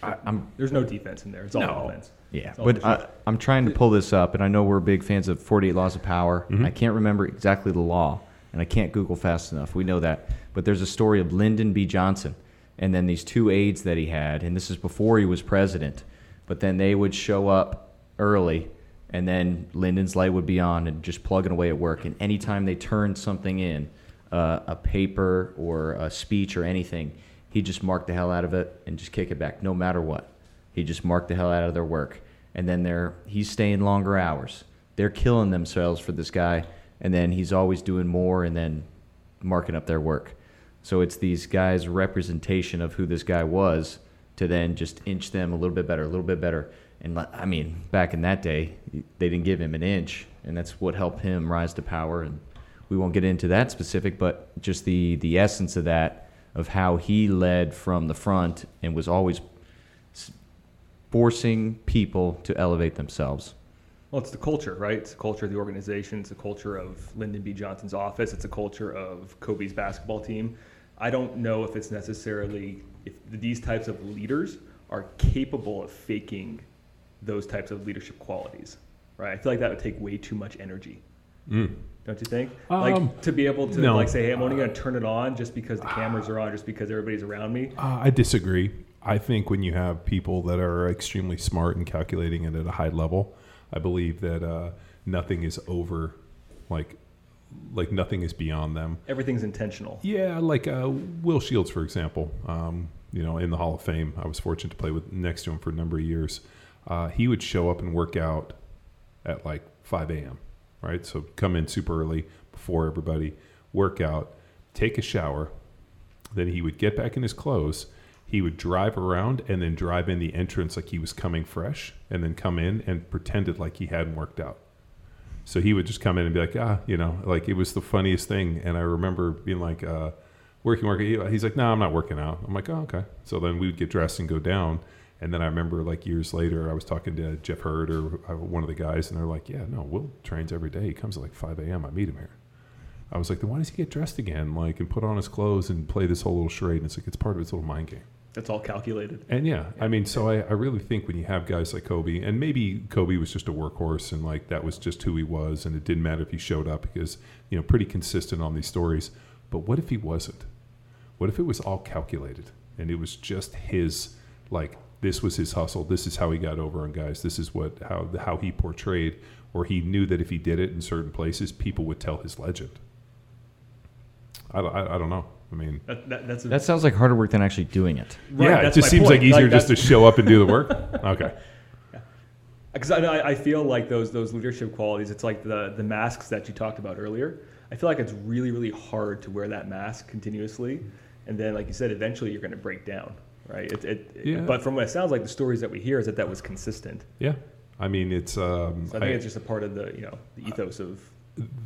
I, I'm There's no defense in there. It's all No. offense. Yeah, all but. I, I'm trying to pull this up, and I know we're big fans of 48 Laws of Power. Mhm. I can't remember exactly the law, and I can't Google fast enough. We know that. But there's a story of Lyndon B. Johnson, and then these two aides that he had, and this is before he was president. But then they would show up early, and then Lyndon's light would be on and just plugging away at work. And anytime they turned something in, uh, a paper or a speech or anything, he'd just mark the hell out of it and just kick it back, no matter what. He just marked the hell out of their work. And then they're he's staying longer hours. They're killing themselves for this guy, and then he's always doing more and then marking up their work. So it's these guys' representation of who this guy was to then just inch them a little bit better, a little bit better. And I mean, back in that day, they didn't give him an inch, and that's what helped him rise to power. And we won't get into that specific, but just the the essence of that, of how he led from the front and was always forcing people to elevate themselves. Well, it's the culture, right? It's the culture of the organization. It's the culture of Lyndon B. Johnson's office. It's a culture of Kobe's basketball team. I don't know if it's necessarily if these types of leaders are capable of faking those types of leadership qualities, right? I feel like that would take way too much energy. Mm. Don't you think? Um, like to be able to no. like say, "Hey, I'm only going to turn it on just because the cameras are on, just because everybody's around me." Uh, I disagree. I think when you have people that are extremely smart and calculating it at a high level, I believe that uh, nothing is over, like, like nothing is beyond them. Everything's intentional. Yeah, like uh, Will Shields, for example. Um, you know, in the Hall of Fame, I was fortunate to play with next to him for a number of years. Uh, he would show up and work out at like 5 a.m. Right, so come in super early before everybody, work out, take a shower, then he would get back in his clothes, he would drive around and then drive in the entrance like he was coming fresh, and then come in and pretended like he hadn't worked out. So he would just come in and be like, ah, you know, like it was the funniest thing. And I remember being like, uh, working, working. He's like, no, I'm not working out. I'm like, oh, okay. So then we would get dressed and go down. And then I remember like years later, I was talking to Jeff Hurd or uh, one of the guys, and they're like, yeah, no, Will trains every day. He comes at like 5 a.m. I meet him here. I was like, then why does he get dressed again, like, and put on his clothes and play this whole little charade? And it's like it's part of his little mind game. It's all calculated. And yeah, I mean, so I, I really think when you have guys like Kobe, and maybe Kobe was just a workhorse and like that was just who he was, and it didn't matter if he showed up because, you know, pretty consistent on these stories. But what if he wasn't? What if it was all calculated and it was just his, like, this was his hustle. This is how he got over on guys. This is what how how he portrayed, or he knew that if he did it in certain places, people would tell his legend. I, I, I don't know. I mean, That, that, that's a, That sounds like harder work than actually doing it. right, yeah, it just seems point. like easier just to show up and do the work. Okay. because I, I feel like those those leadership qualities. It's like the the masks that you talked about earlier. I feel like it's really really hard to wear that mask continuously, and then like you said, eventually you're going to break down, right? It, it, Yeah. But from what it sounds like, the stories that we hear is that that was consistent. Yeah. I mean, it's. Um, So I think it's just a part of the you know the ethos of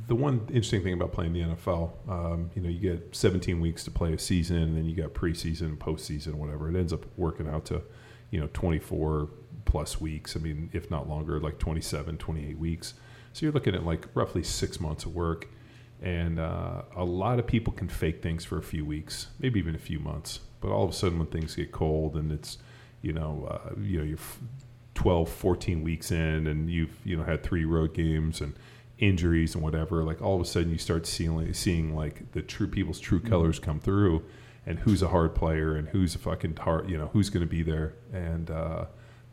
the one interesting thing about playing the NFL, um, you know, you get 17 weeks to play a season, and then you got preseason, postseason, whatever. It ends up working out to, you know, 24 plus weeks. I mean, if not longer, like 27, 28 weeks. So you're looking at like roughly six months of work. And uh, a lot of people can fake things for a few weeks, maybe even a few months. But all of a sudden, when things get cold and it's, you know, uh, you know, you're f- 12, 14 weeks in, and you've you know had three road games and injuries and whatever. Like all of a sudden, you start seeing seeing like the true people's true colors come through, and who's a hard player and who's a fucking hard, you know, who's going to be there. And uh,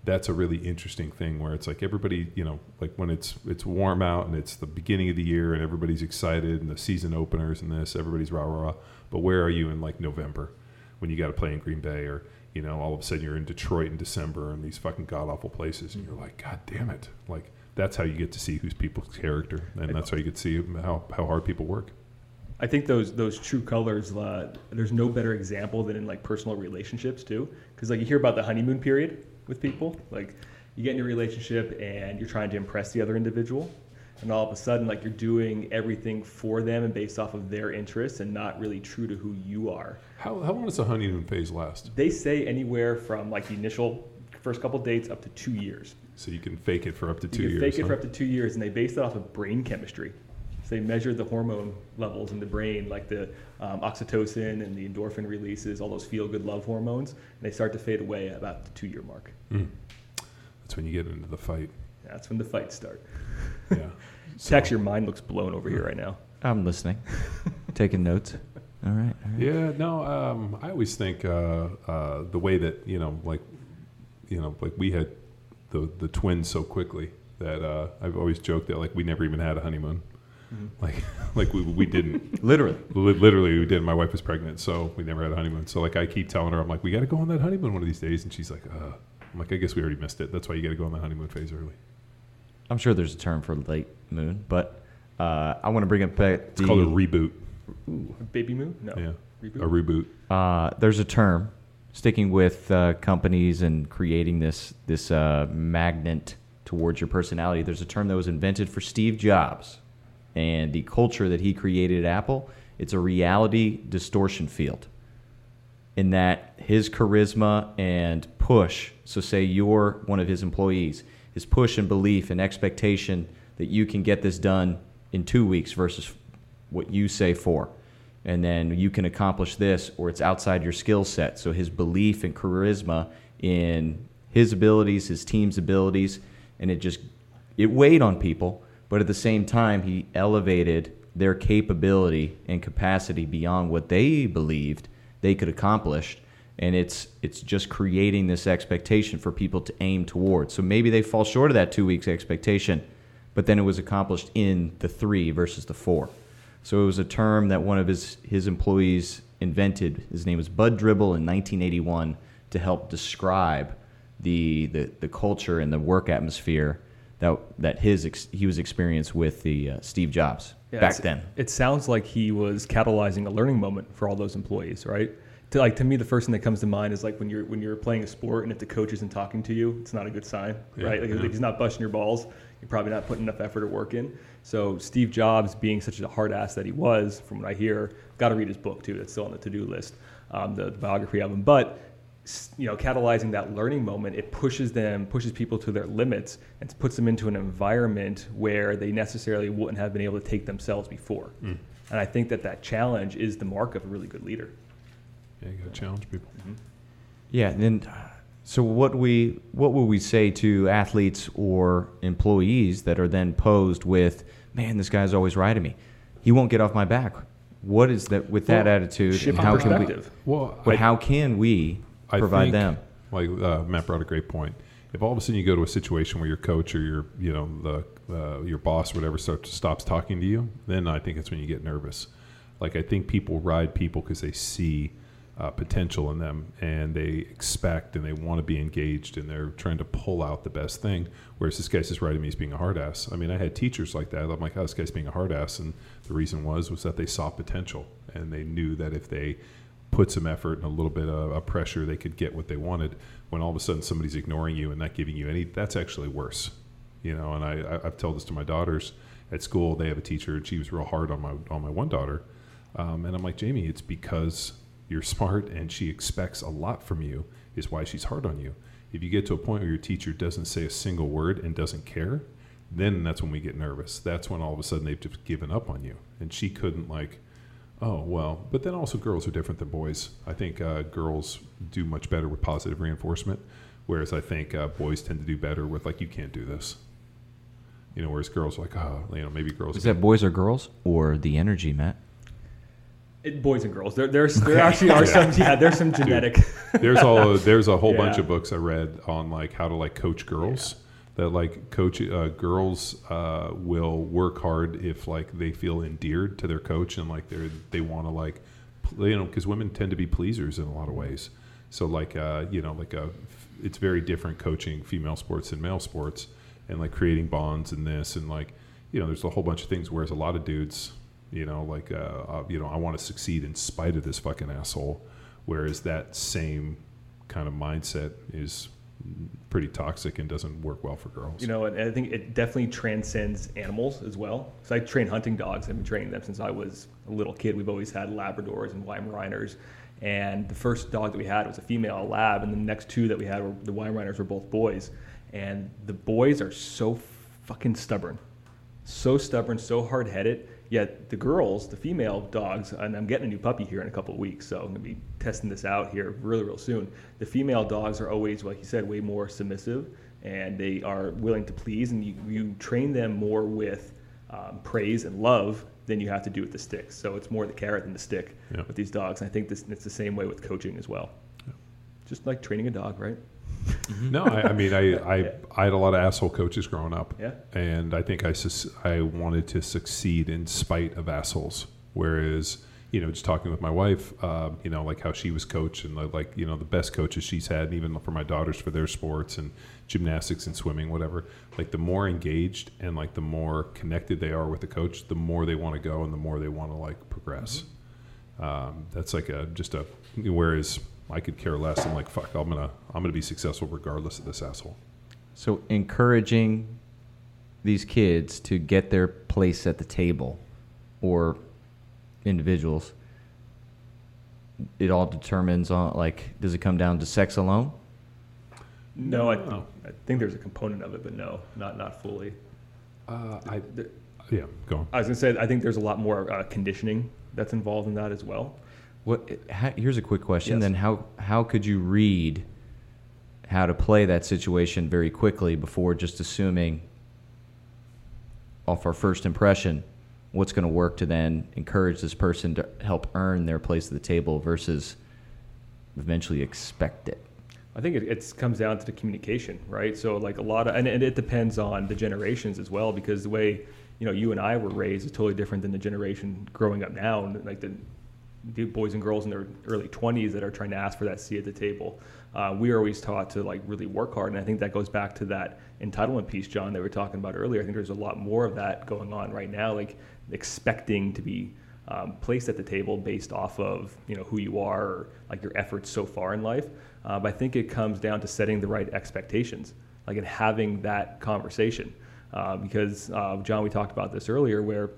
that's a really interesting thing where it's like everybody, you know, like when it's it's warm out and it's the beginning of the year and everybody's excited and the season openers and this, everybody's rah rah rah. But where are you in like November when you got to play in Green Bay or you know all of a sudden you're in Detroit in December and these fucking god awful places and you're like, God damn it, like. That's how you get to see who's people's character, and that's how you get to see how, how hard people work. I think those those true colors. Uh, there's no better example than in like personal relationships too, because like you hear about the honeymoon period with people. Like you get in a relationship and you're trying to impress the other individual, and all of a sudden like you're doing everything for them and based off of their interests and not really true to who you are. How, how long does the honeymoon phase last? They say anywhere from like the initial first couple dates up to two years. So you can fake it for up to two you can years. fake it huh? for up to two years, and they base it off of brain chemistry. So they measure the hormone levels in the brain, like the um, oxytocin and the endorphin releases, all those feel-good love hormones, and they start to fade away at about the two-year mark. Mm. That's when you get into the fight. That's when the fights start. Yeah. Tex, your mind looks blown over here right now. I'm listening, taking notes. All right. All right. Yeah, no, um, I always think uh, uh, the way that you know, like, you know, like we had the the twins so quickly that uh, I've always joked that like we never even had a honeymoon. Like, like we we didn't. Literally. Li- Literally, we didn't. My wife was pregnant, so we never had a honeymoon. So like, I keep telling her, I'm like, we got to go on that honeymoon one of these days, and she's like, uh. I'm like, I guess we already missed it. That's why you got to go on the honeymoon phase early. I'm sure there's a term for late moon, but uh, I want to bring up back It's called a reboot. Baby moon? No. Yeah, Reboot? a reboot. uh, there's a term sticking with uh, companies and creating this this uh, magnet towards your personality. There's a term that was invented for Steve Jobs and the culture that he created at Apple. It's a reality distortion field. In that his charisma and push, so say you're one of his employees, his push and belief and expectation that you can get this done in two weeks versus what you say four and then you can accomplish this or it's outside your skill set so his belief and charisma in his abilities his team's abilities and it just it weighed on people but at the same time he elevated their capability and capacity beyond what they believed they could accomplish. And it's it's just creating this expectation for people to aim towards. So maybe they fall short of that two weeks expectation but then it was accomplished in the three versus the four. So it was a term that one of his, his employees invented. His name was Bud Tribble in 1981 to help describe the, the, the culture and the work atmosphere that, that his ex, he was experienced with the uh, Steve Jobs Yeah, back then. It sounds like he was catalyzing a learning moment for all those employees, right? to like to me the first thing that comes to mind is like when you're when you're playing a sport and if the coach isn't talking to you it's not a good sign Yeah, right like yeah. if he's not busting your balls you're probably not putting enough effort or work in so steve jobs being such a hard ass that he was from what i hear got to read his book too that's still on the to-do list um, the, the biography of him but s- you know catalyzing that learning moment it pushes them pushes people to their limits and puts them into an environment where they necessarily wouldn't have been able to take themselves before Mm. and i think that that challenge is the mark of a really good leader Yeah, you got to challenge people. Yeah, and then so what we what would we say to athletes or employees that are then posed with, man, this guy's always right at me. He won't get off my back. What is that with that Well, attitude? shift and how can we? perspective. Well, But I- how can we I provide think, them? Like uh, Matt brought a great point. If all of a sudden you go to a situation where your coach or your you know the uh, your boss whatever starts stops talking to you, then I think it's when you get nervous. Like I think people ride people because they see uh, potential in them and they expect and they want to be engaged and they're trying to pull out the best thing. Whereas this guy's just riding me as being a hard ass. I mean, I had teachers like that. I'm like, oh, this guy's being a hard ass, and the reason was was that they saw potential and they knew that if they put some effort and a little bit of, pressure, they could get what they wanted. When all of a sudden somebody's ignoring you and not giving you any, that's actually worse. You know, and I, I- I've told this to my daughters at school. They have a teacher, and she was real hard on my on my one daughter. Um, and I'm like, Jamie, it's because you're smart and she expects a lot from you. Is why she's hard on you. If you get to a point where your teacher doesn't say a single word and doesn't care, then that's when we get nervous. That's when all of a sudden they've just given up on you. And she couldn't like Oh well, but then also girls are different than boys. I think uh, girls do much better with positive reinforcement, whereas I think uh, boys tend to do better with like you can't do this. You know, whereas girls are like oh, you know, maybe girls. Is that boys or girls or the energy, Matt? It, boys and girls. There, there's there actually are some yeah. There's some genetic. there's all there's a whole bunch of books I read on like how to like coach girls. That like coach uh, girls uh, will work hard if like they feel endeared to their coach and like they're they want to like you know because women tend to be pleasers in a lot of ways. So like uh, you know like a it's very different coaching female sports than male sports and like creating bonds and this and like you know there's a whole bunch of things whereas a lot of dudes you know like uh, uh, you know I want to succeed in spite of this fucking asshole whereas that same kind of mindset is pretty toxic and doesn't work well for girls. You know, and I think it definitely transcends animals as well. So I train hunting dogs. I've been training them since I was a little kid. We've always had Labradors and Weimaraners. And the first dog that we had was a female lab, and the next two that we had were the Weimaraners were both boys. And the boys are so fucking stubborn, so stubborn, so hard headed. Yet the girls, the female dogs, and I'm getting a new puppy here in a couple of weeks, so I'm gonna be testing this out here really, real soon. The female dogs are always, like you said, way more submissive, and they are willing to please, and you, you train them more with um, praise and love than you have to do with the sticks. So it's more the carrot than the stick Yeah. with these dogs. And I think this, it's the same way with coaching as well. Just like training a dog, right? No, I, I mean, I, I, Yeah. I had a lot of asshole coaches growing up. Yeah. And I think I, sus- I wanted to succeed in spite of assholes. Whereas, you know, just talking with my wife, uh, you know, like how she was coached and like- like, you know, the best coaches she's had, and even for my daughters for their sports and gymnastics and swimming, whatever. Like the more engaged and like the more connected they are with the coach, the more they want to go and the more they want to like progress. Um, that's like a just a whereas I could care less. I'm like fuck. I'm gonna I'm gonna be successful regardless of this asshole. So encouraging these kids to get their place at the table, or individuals. It all determines on like, does it come down to sex alone? No, I, No. I think there's a component of it, but no, not not fully. Uh, I There- yeah, go on. I was gonna say I think there's a lot more uh, conditioning that's involved in that as well. What? How, here's a quick question. Yes. Then how how could you read how to play that situation very quickly before just assuming off our first impression what's going to work to then encourage this person to help earn their place at the table versus eventually expect it. I think it it's, comes down to the communication, right? So like a lot of, and, and it depends on the generations as well, because the way you know you and I were raised is totally different than the generation growing up now, and like the, the boys and girls in their early 20s that are trying to ask for that seat at the table. Uh, we are always taught to like really work hard, and I think that goes back to that entitlement piece, John, that we were talking about earlier. I think there's a lot more of that going on right now, like expecting to be um, placed at the table based off of you know who you are or like your efforts so far in life. Uh, but I think it comes down to setting the right expectations, like and having that conversation. Uh, because uh, John, we talked about this earlier, where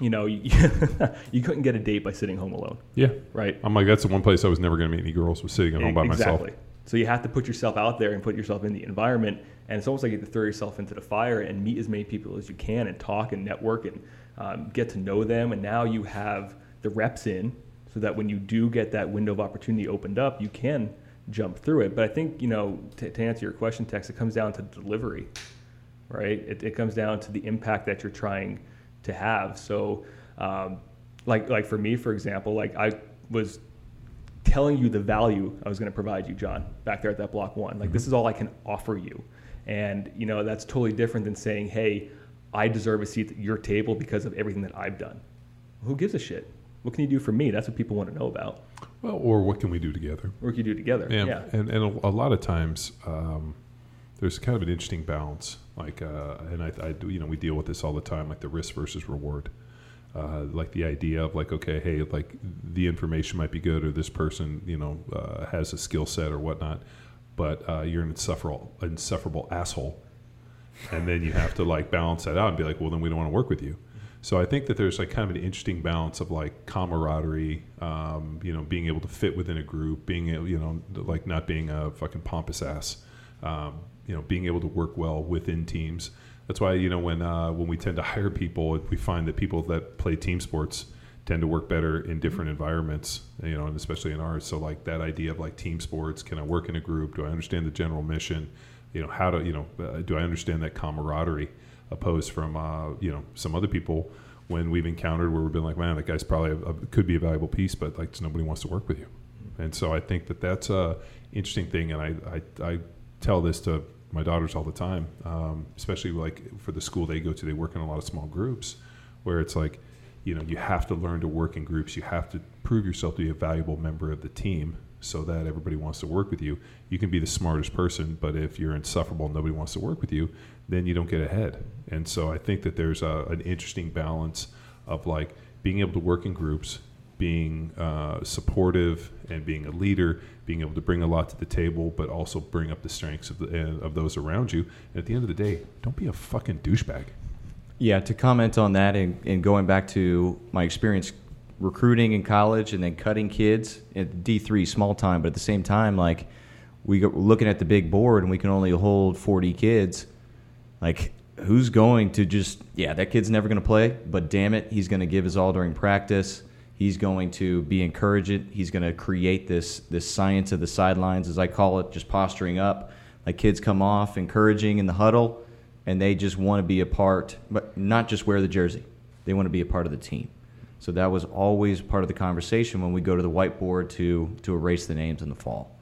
you know you, you couldn't get a date by sitting home alone, Yeah. right? I'm like, that's the one place I was never going to meet any girls was sitting at home by myself. exactly. So you have to put yourself out there and put yourself in the environment, and it's almost like you have to throw yourself into the fire and meet as many people as you can, and talk and network and um, get to know them. And now you have the reps in, so that when you do get that window of opportunity opened up, you can jump through it. But I think you know to, to answer your question, Tex, it comes down to delivery, right? It, it comes down to the impact that you're trying to have. So, um, like like for me, for example, like I was telling you the value I was going to provide you, John, back there at that block one. Like, this is all I can offer you. And, you know, that's totally different than saying, hey, I deserve a seat at your table because of everything that I've done. Who gives a shit? What can you do for me? That's what people want to know about. Well, or what can we do together? What can you do together? Yeah, Yeah. and and a, a lot of times um, there's kind of an interesting balance. Like, uh, and I, I you know, we deal with this all the time, like the risk versus reward. Uh, like the idea of like, okay, hey, like the information might be good, or this person, you know, uh, has a skill set or whatnot, but uh, you're an insufferable, insufferable asshole, and then you have to like balance that out and be like, well, then we don't want to work with you. So I think that there's like kind of an interesting balance of like camaraderie, um, you know, being able to fit within a group, being you know, like not being a fucking pompous ass, um, you know, being able to work well within teams. That's why you know when uh, when we tend to hire people, we find that people that play team sports tend to work better in different environments, you know, and especially in ours. So like that idea of like team sports, can I work in a group? Do I understand the general mission? You know, how do you know? Uh, do I understand that camaraderie? Opposed from uh, you know some other people when we've encountered where we've been like, man, that guy's probably a, a, could be a valuable piece, but like nobody wants to work with you. And so I think that that's a interesting thing, and I I, I tell this to my daughters all the time, um, especially like for the school they go to. They work in a lot of small groups, where it's like, you know, you have to learn to work in groups. You have to prove yourself to be a valuable member of the team, so that everybody wants to work with you. You can be the smartest person, but if you're insufferable, nobody wants to work with you, then you don't get ahead. And so I think that there's a, an interesting balance of like being able to work in groups, being uh, supportive and being a leader, being able to bring a lot to the table, but also bring up the strengths of, the, uh, of those around you. And at the end of the day, don't be a fucking douchebag. Yeah, to comment on that and, and going back to my experience recruiting in college and then cutting kids at D3 small time, but at the same time, like we go, looking at the big board and we can only hold 40 kids. Like, who's going to just, yeah, that kid's never going to play, but damn it, he's going to give his all during practice. He's going to be encouraging. He's going to create this this science of the sidelines, as I call it, just posturing up. Like kids come off, encouraging in the huddle, and they just want to be a part, but not just wear the jersey. They want to be a part of the team. So that was always part of the conversation when we go to the whiteboard to to erase the names in the fall.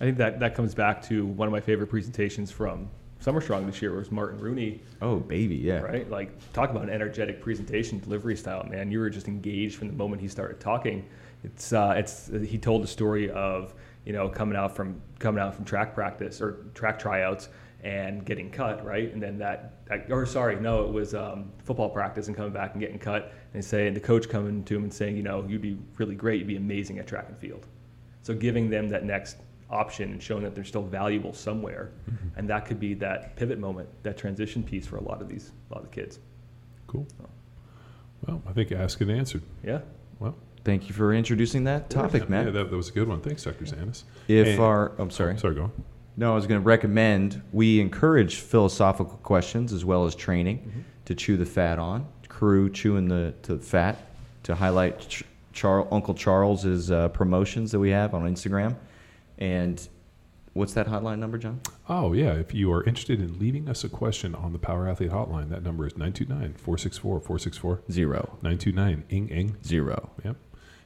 I think that, that comes back to one of my favorite presentations from Summer Strong this year was Martin Rooney, Oh, baby, yeah. right? Like, talk about an energetic presentation delivery style, man. You were just engaged from the moment he started talking. It's, uh, it's, he told the story of, you know, coming out from, coming out from track practice or track tryouts and getting cut, right? And then that, or sorry, no, it was um, football practice and coming back and getting cut and saying, the coach coming to him and saying, you know, you'd be really great, you'd be amazing at track and field. So giving them that next option and showing that they're still valuable somewhere, and that could be that pivot moment, that transition piece for a lot of these, a lot of the kids. Cool. Well, I think ask and answered. Yeah. Well, Thank you for introducing that topic, yeah, Matt. Yeah, that, that was a good one. Thanks, Dr. Zanis. if And- our, I'm sorry. Sorry, go on. No, I was going to recommend we encourage philosophical questions as well as training to chew the fat on. Crew chewing the to fat to highlight Ch- Char- Uncle Charles's uh, promotions that we have on Instagram. And what's that hotline number, John? Oh, yeah. If you are interested in leaving us a question on the Power Athlete Hotline, that number is 929 464 464 Zero 929 ing ing. zero. Yep.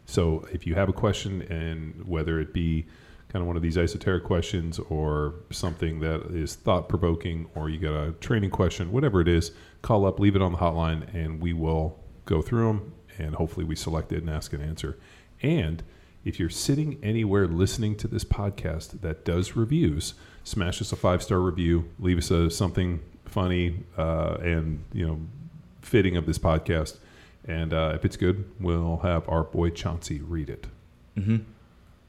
So if you have a question, and whether it be kind of one of these esoteric questions or something that is thought provoking, or you got a training question, whatever it is, call up, leave it on the hotline, and we will go through them and hopefully we select it and ask an answer. And if you're sitting anywhere listening to this podcast that does reviews, smash us a five star review, leave us a, something funny uh, and you know fitting of this podcast And uh, if it's good, we'll have our boy Chauncey read it. Mm-hmm.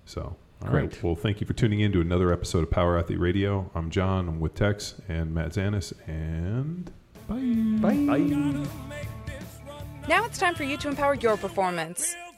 So, all right. Great. Well, thank you for tuning in to another episode of Power Athlete Radio. I'm John. I'm with Tex and Matt Zanis. And bye. Bye. Now it's time for you to empower your performance.